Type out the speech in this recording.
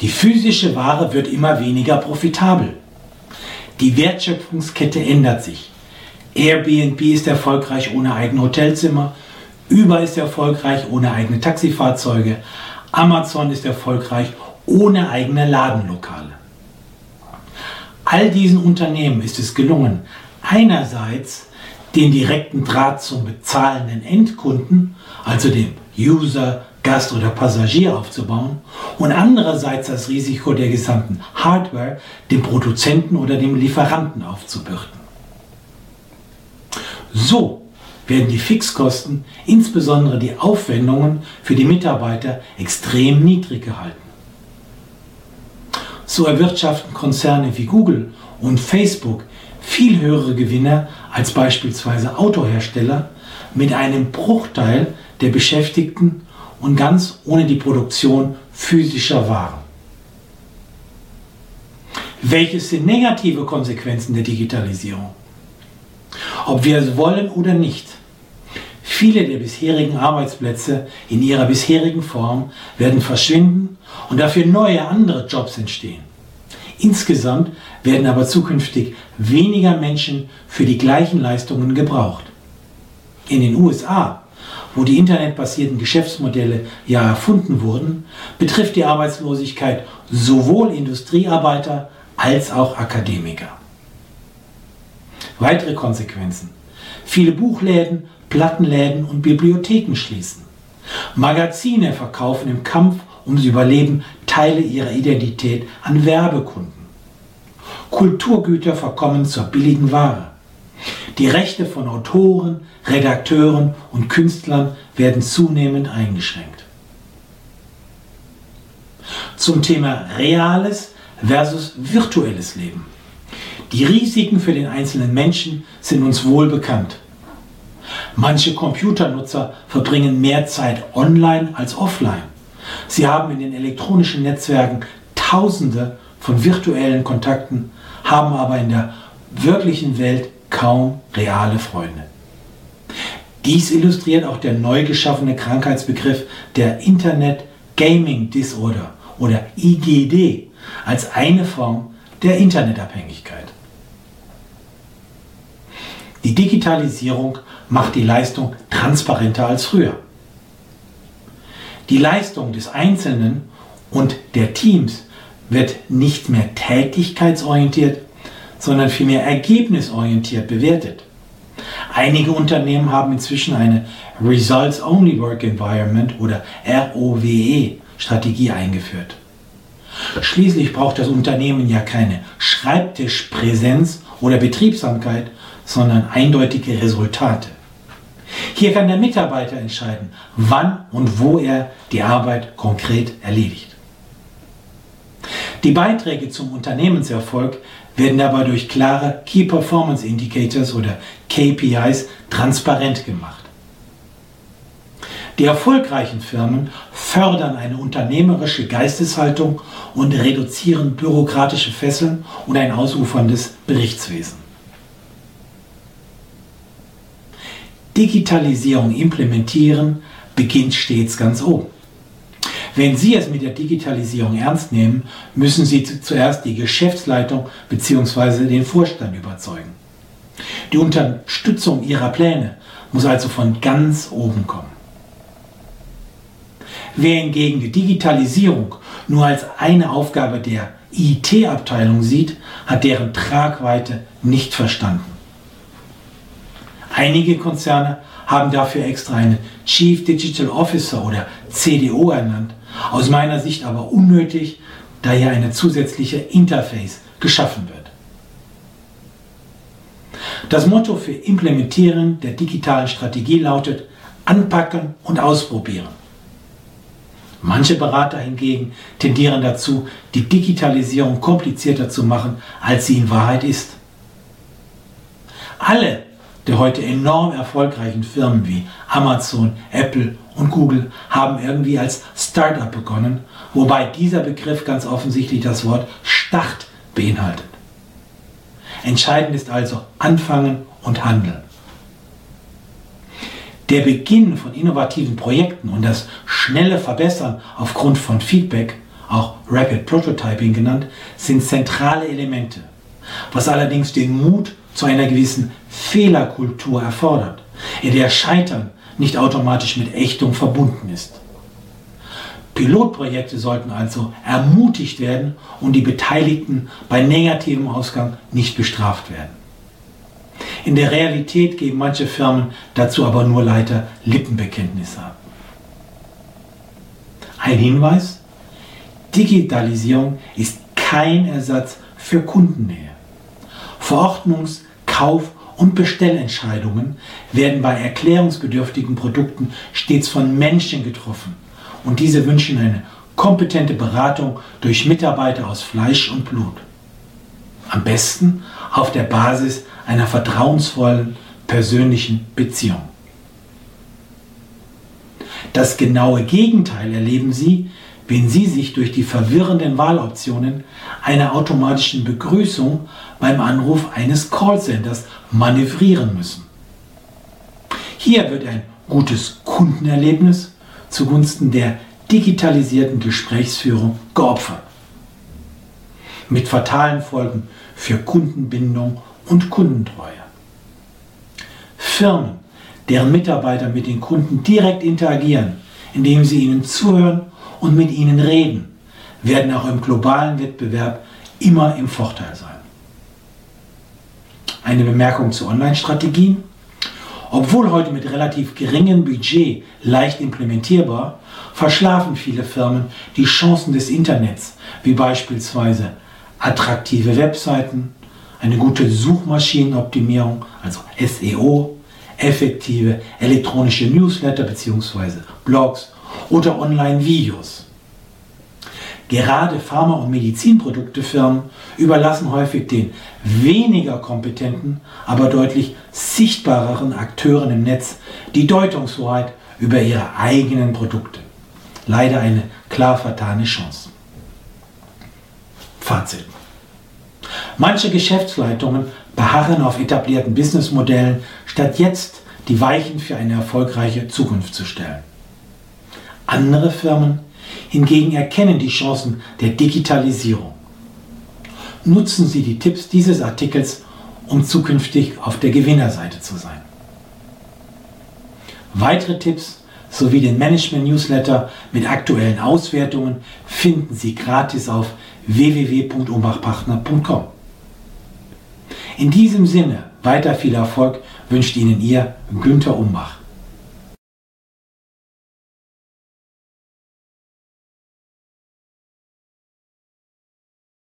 Die physische Ware wird immer weniger profitabel. Die Wertschöpfungskette ändert sich. Airbnb ist erfolgreich ohne eigene Hotelzimmer, Uber ist erfolgreich ohne eigene Taxifahrzeuge, Amazon ist erfolgreich ohne eigene Ladenlokale. All diesen Unternehmen ist es gelungen, einerseits den direkten Draht zum bezahlenden Endkunden, also dem User, Gast oder Passagier aufzubauen und andererseits das Risiko der gesamten Hardware dem Produzenten oder dem Lieferanten aufzubürden. So werden die Fixkosten, insbesondere die Aufwendungen für die Mitarbeiter, extrem niedrig gehalten. So erwirtschaften Konzerne wie Google und Facebook viel höhere Gewinne als beispielsweise Autohersteller mit einem Bruchteil der Beschäftigten und ganz ohne die Produktion physischer Waren. Welches sind negative Konsequenzen der Digitalisierung? Ob wir es wollen oder nicht. Viele der bisherigen Arbeitsplätze in ihrer bisherigen Form werden verschwinden und dafür neue andere Jobs entstehen. Insgesamt werden aber zukünftig weniger Menschen für die gleichen Leistungen gebraucht. In den USA wo die internetbasierten Geschäftsmodelle ja erfunden wurden, betrifft die Arbeitslosigkeit sowohl Industriearbeiter als auch Akademiker. Weitere Konsequenzen. Viele Buchläden, Plattenläden und Bibliotheken schließen. Magazine verkaufen im Kampf ums Überleben Teile ihrer Identität an Werbekunden. Kulturgüter verkommen zur billigen Ware. Die Rechte von Autoren, Redakteuren und Künstlern werden zunehmend eingeschränkt. Zum Thema reales versus virtuelles Leben. Die Risiken für den einzelnen Menschen sind uns wohl bekannt. Manche Computernutzer verbringen mehr Zeit online als offline. Sie haben in den elektronischen Netzwerken Tausende von virtuellen Kontakten, haben aber in der wirklichen Welt kaum reale Freunde. Dies illustriert auch der neu geschaffene Krankheitsbegriff der Internet Gaming Disorder oder IGD als eine Form der Internetabhängigkeit. Die Digitalisierung macht die Leistung transparenter als früher. Die Leistung des Einzelnen und der Teams wird nicht mehr tätigkeitsorientiert, sondern vielmehr ergebnisorientiert bewertet. Einige Unternehmen haben inzwischen eine Results Only Work Environment oder ROWE Strategie eingeführt. Schließlich braucht das Unternehmen ja keine Schreibtischpräsenz oder Betriebsamkeit, sondern eindeutige Resultate. Hier kann der Mitarbeiter entscheiden, wann und wo er die Arbeit konkret erledigt. Die Beiträge zum Unternehmenserfolg werden dabei durch klare Key Performance Indicators oder KPIs transparent gemacht. Die erfolgreichen Firmen fördern eine unternehmerische Geisteshaltung und reduzieren bürokratische Fesseln und ein ausuferndes Berichtswesen. Digitalisierung implementieren beginnt stets ganz oben. Wenn Sie es mit der Digitalisierung ernst nehmen, müssen Sie zuerst die Geschäftsleitung bzw. den Vorstand überzeugen. Die Unterstützung Ihrer Pläne muss also von ganz oben kommen. Wer hingegen die Digitalisierung nur als eine Aufgabe der IT-Abteilung sieht, hat deren Tragweite nicht verstanden. Einige Konzerne haben dafür extra einen Chief Digital Officer oder CDO ernannt, aus meiner Sicht aber unnötig, da hier eine zusätzliche Interface geschaffen wird. Das Motto für Implementieren der digitalen Strategie lautet Anpacken und Ausprobieren. Manche Berater hingegen tendieren dazu, die Digitalisierung komplizierter zu machen, als sie in Wahrheit ist. Alle der heute enorm erfolgreichen Firmen wie Amazon, Apple und Google haben irgendwie als Startup begonnen, wobei dieser Begriff ganz offensichtlich das Wort Start beinhaltet. Entscheidend ist also anfangen und handeln. Der Beginn von innovativen Projekten und das schnelle Verbessern aufgrund von Feedback, auch Rapid Prototyping genannt, sind zentrale Elemente, was allerdings den Mut zu einer gewissen Fehlerkultur erfordert, in der Scheitern nicht automatisch mit Ächtung verbunden ist. Pilotprojekte sollten also ermutigt werden und die Beteiligten bei negativem Ausgang nicht bestraft werden. In der Realität geben manche Firmen dazu aber nur leider Lippenbekenntnisse ab. Ein Hinweis, Digitalisierung ist kein Ersatz für Kundennähe. Verordnungs-, Kauf- und Bestellentscheidungen werden bei erklärungsbedürftigen Produkten stets von Menschen getroffen und diese wünschen eine kompetente Beratung durch Mitarbeiter aus Fleisch und Blut. Am besten auf der Basis einer vertrauensvollen persönlichen Beziehung. Das genaue Gegenteil erleben Sie, wenn Sie sich durch die verwirrenden Wahloptionen einer automatischen Begrüßung beim Anruf eines Callcenters manövrieren müssen. Hier wird ein gutes Kundenerlebnis zugunsten der digitalisierten Gesprächsführung geopfert. Mit fatalen Folgen für Kundenbindung und Kundentreue. Firmen, deren Mitarbeiter mit den Kunden direkt interagieren, indem sie ihnen zuhören und mit ihnen reden, werden auch im globalen Wettbewerb immer im Vorteil sein. Eine Bemerkung zu Online-Strategien. Obwohl heute mit relativ geringem Budget leicht implementierbar, verschlafen viele Firmen die Chancen des Internets, wie beispielsweise attraktive Webseiten, eine gute Suchmaschinenoptimierung, also SEO, effektive elektronische Newsletter bzw. Blogs oder Online-Videos. Gerade Pharma- und Medizinproduktefirmen überlassen häufig den weniger kompetenten, aber deutlich sichtbareren Akteuren im Netz die Deutungshoheit über ihre eigenen Produkte. Leider eine klar vertane Chance. Fazit. Manche Geschäftsleitungen beharren auf etablierten Businessmodellen, statt jetzt die Weichen für eine erfolgreiche Zukunft zu stellen. Andere Firmen hingegen erkennen die Chancen der Digitalisierung. Nutzen Sie die Tipps dieses Artikels, um zukünftig auf der Gewinnerseite zu sein. Weitere Tipps sowie den Management-Newsletter mit aktuellen Auswertungen finden Sie gratis auf www.umbachpartner.com. In diesem Sinne weiter viel Erfolg wünscht Ihnen Ihr Günther Umbach.